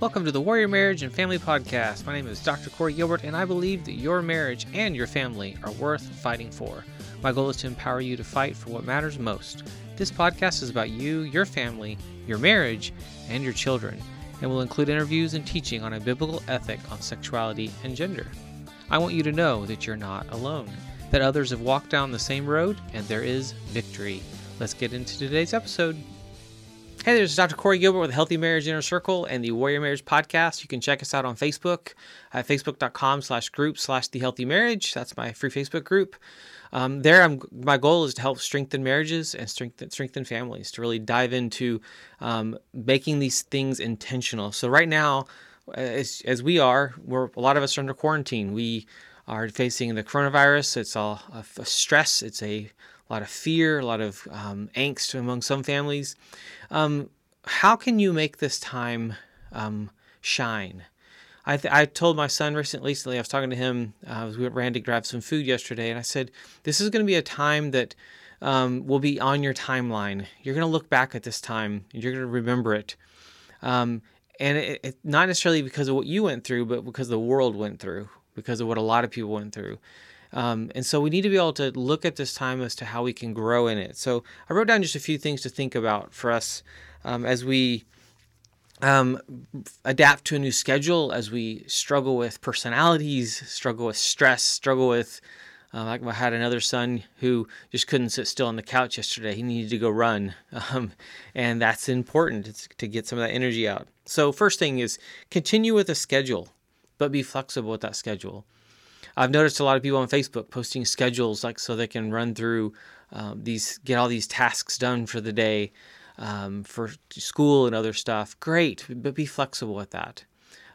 Welcome to the Warrior Marriage and Family Podcast. My name is Dr. Corey Gilbert, and I believe that your marriage and your family are worth fighting for. My goal is to empower you to fight for what matters most. This podcast is about you, your family, your marriage, and your children, and will include interviews and teaching on a biblical ethic on sexuality and gender. I want you to know that you're not alone, that others have walked down the same road, and there is victory. Let's get into today's episode. Hey, there's Dr. Corey Gilbert with Healthy Marriage Inner Circle and the Warrior Marriage Podcast. You can check us out on Facebook at facebook.com slash group slash the healthy marriage. That's my free Facebook group. Um, there, I'm, my goal is to help strengthen marriages and strengthen, strengthen families, to really dive into um, making these things intentional. So, right now, as, as we are, we're, a lot of us are under quarantine. We are facing the coronavirus. It's all a, a stress, it's a a lot of fear, a lot of um, angst among some families. Um, how can you make this time um, shine? I, th- I told my son recently, recently, I was talking to him, uh, we ran to grab some food yesterday, and I said, This is going to be a time that um, will be on your timeline. You're going to look back at this time, and you're going to remember it. Um, and it, it, not necessarily because of what you went through, but because the world went through, because of what a lot of people went through. Um, and so we need to be able to look at this time as to how we can grow in it. So I wrote down just a few things to think about for us um, as we um, adapt to a new schedule, as we struggle with personalities, struggle with stress, struggle with. Uh, like I had another son who just couldn't sit still on the couch yesterday. He needed to go run, um, and that's important to get some of that energy out. So first thing is continue with a schedule, but be flexible with that schedule. I've noticed a lot of people on Facebook posting schedules like so they can run through um, these, get all these tasks done for the day, um, for school and other stuff. Great, but be flexible with that.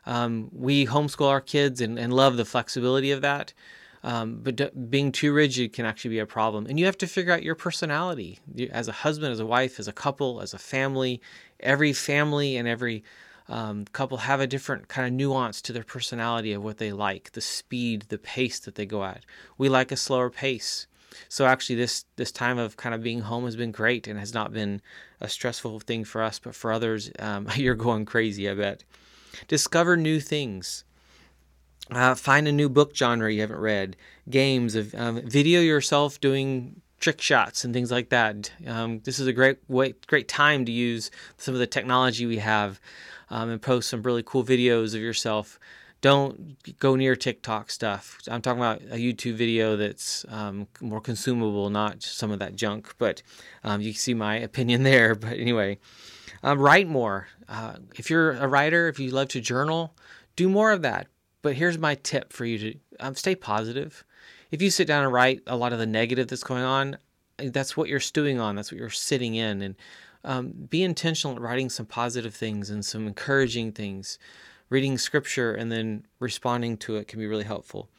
Um, we homeschool our kids and, and love the flexibility of that. Um, but d- being too rigid can actually be a problem. And you have to figure out your personality as a husband, as a wife, as a couple, as a family. Every family and every um, couple have a different kind of nuance to their personality of what they like, the speed, the pace that they go at. We like a slower pace. So actually, this this time of kind of being home has been great and has not been a stressful thing for us, but for others, um, you're going crazy. I bet. Discover new things. Uh, find a new book genre you haven't read. Games of um, video yourself doing trick shots and things like that. Um, this is a great way, great time to use some of the technology we have um, and post some really cool videos of yourself. Don't go near TikTok stuff. I'm talking about a YouTube video that's um, more consumable, not some of that junk. But um, you can see my opinion there. But anyway, um, write more. Uh, if you're a writer, if you love to journal, do more of that. But here's my tip for you to um, stay positive. If you sit down and write a lot of the negative that's going on, that's what you're stewing on. That's what you're sitting in. And um, be intentional at writing some positive things and some encouraging things. Reading scripture and then responding to it can be really helpful.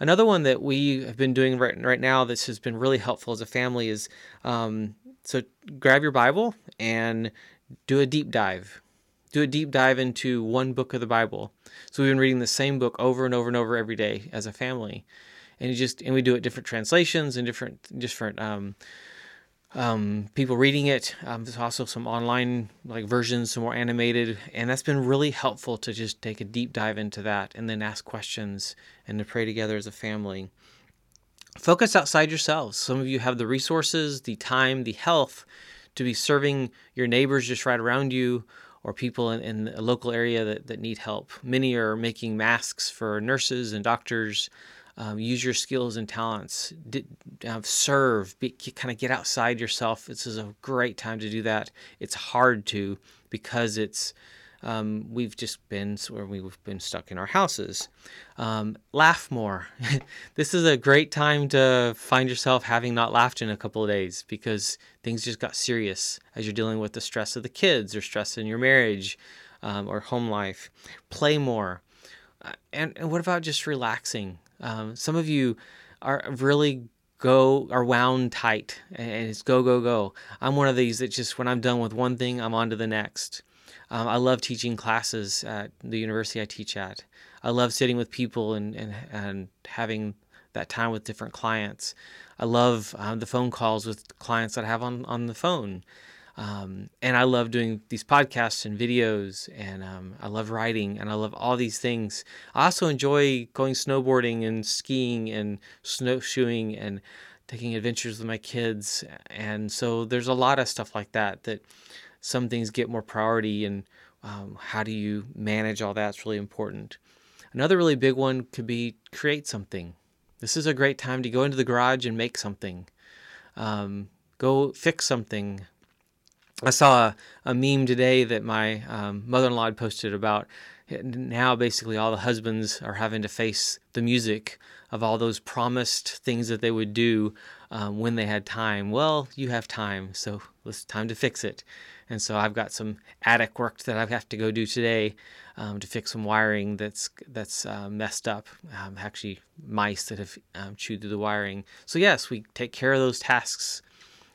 Another one that we have been doing right, right now that has been really helpful as a family is um, so grab your Bible and do a deep dive. Do a deep dive into one book of the Bible. So we've been reading the same book over and over and over every day as a family, and just and we do it different translations and different different um, um, people reading it. Um, there's also some online like versions, some more animated, and that's been really helpful to just take a deep dive into that and then ask questions and to pray together as a family. Focus outside yourselves. Some of you have the resources, the time, the health to be serving your neighbors just right around you or people in, in a local area that, that need help. Many are making masks for nurses and doctors um, use your skills and talents, D- uh, serve, be, kind of get outside yourself. This is a great time to do that. It's hard to because it's um, we've just been where we've been stuck in our houses. Um, laugh more. this is a great time to find yourself having not laughed in a couple of days because things just got serious as you're dealing with the stress of the kids or stress in your marriage um, or home life. Play more. Uh, and, and what about just relaxing? Um, some of you are really go are wound tight and it's go go go. I'm one of these that just when I'm done with one thing, I'm on to the next. Um, I love teaching classes at the university I teach at. I love sitting with people and and, and having that time with different clients. I love um, the phone calls with clients that I have on on the phone. Um, and I love doing these podcasts and videos, and um, I love writing, and I love all these things. I also enjoy going snowboarding and skiing and snowshoeing and taking adventures with my kids. And so there's a lot of stuff like that that some things get more priority, and um, how do you manage all that's really important. Another really big one could be create something. This is a great time to go into the garage and make something. Um, go fix something I saw a, a meme today that my um, mother-in-law had posted about now basically all the husbands are having to face the music of all those promised things that they would do um, when they had time. Well, you have time, so it's time to fix it. And so I've got some attic work that I have to go do today um, to fix some wiring that's that's uh, messed up. Um, actually, mice that have um, chewed through the wiring. So yes, we take care of those tasks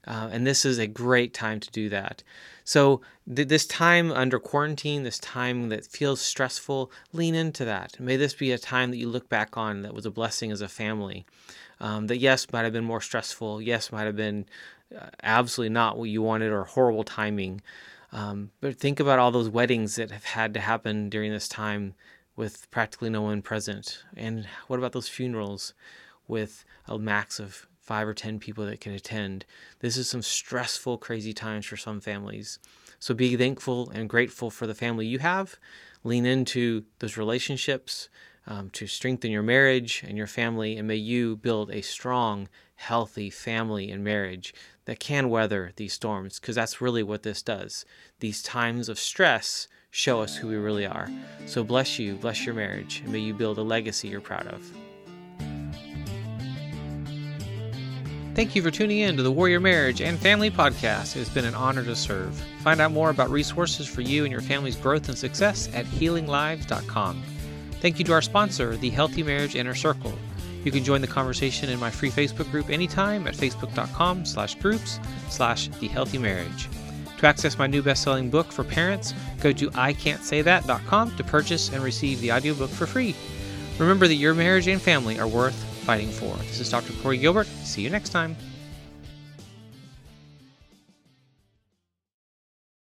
uh, and this is a great time to do that. So, th- this time under quarantine, this time that feels stressful, lean into that. May this be a time that you look back on that was a blessing as a family. Um, that, yes, might have been more stressful. Yes, might have been uh, absolutely not what you wanted or horrible timing. Um, but think about all those weddings that have had to happen during this time with practically no one present. And what about those funerals with a max of five or 10 people that can attend. This is some stressful, crazy times for some families. So be thankful and grateful for the family you have. Lean into those relationships um, to strengthen your marriage and your family, and may you build a strong, healthy family and marriage that can weather these storms, because that's really what this does. These times of stress show us who we really are. So bless you, bless your marriage, and may you build a legacy you're proud of. Thank you for tuning in to the Warrior Marriage and Family Podcast. It has been an honor to serve. Find out more about resources for you and your family's growth and success at healinglives.com. Thank you to our sponsor, the Healthy Marriage Inner Circle. You can join the conversation in my free Facebook group anytime at facebook.com slash groups slash the healthy marriage. To access my new best-selling book for parents, go to ican'tsaythat.com to purchase and receive the audiobook for free. Remember that your marriage and family are worth fighting for. This is Dr. Corey Gilbert. See you next time.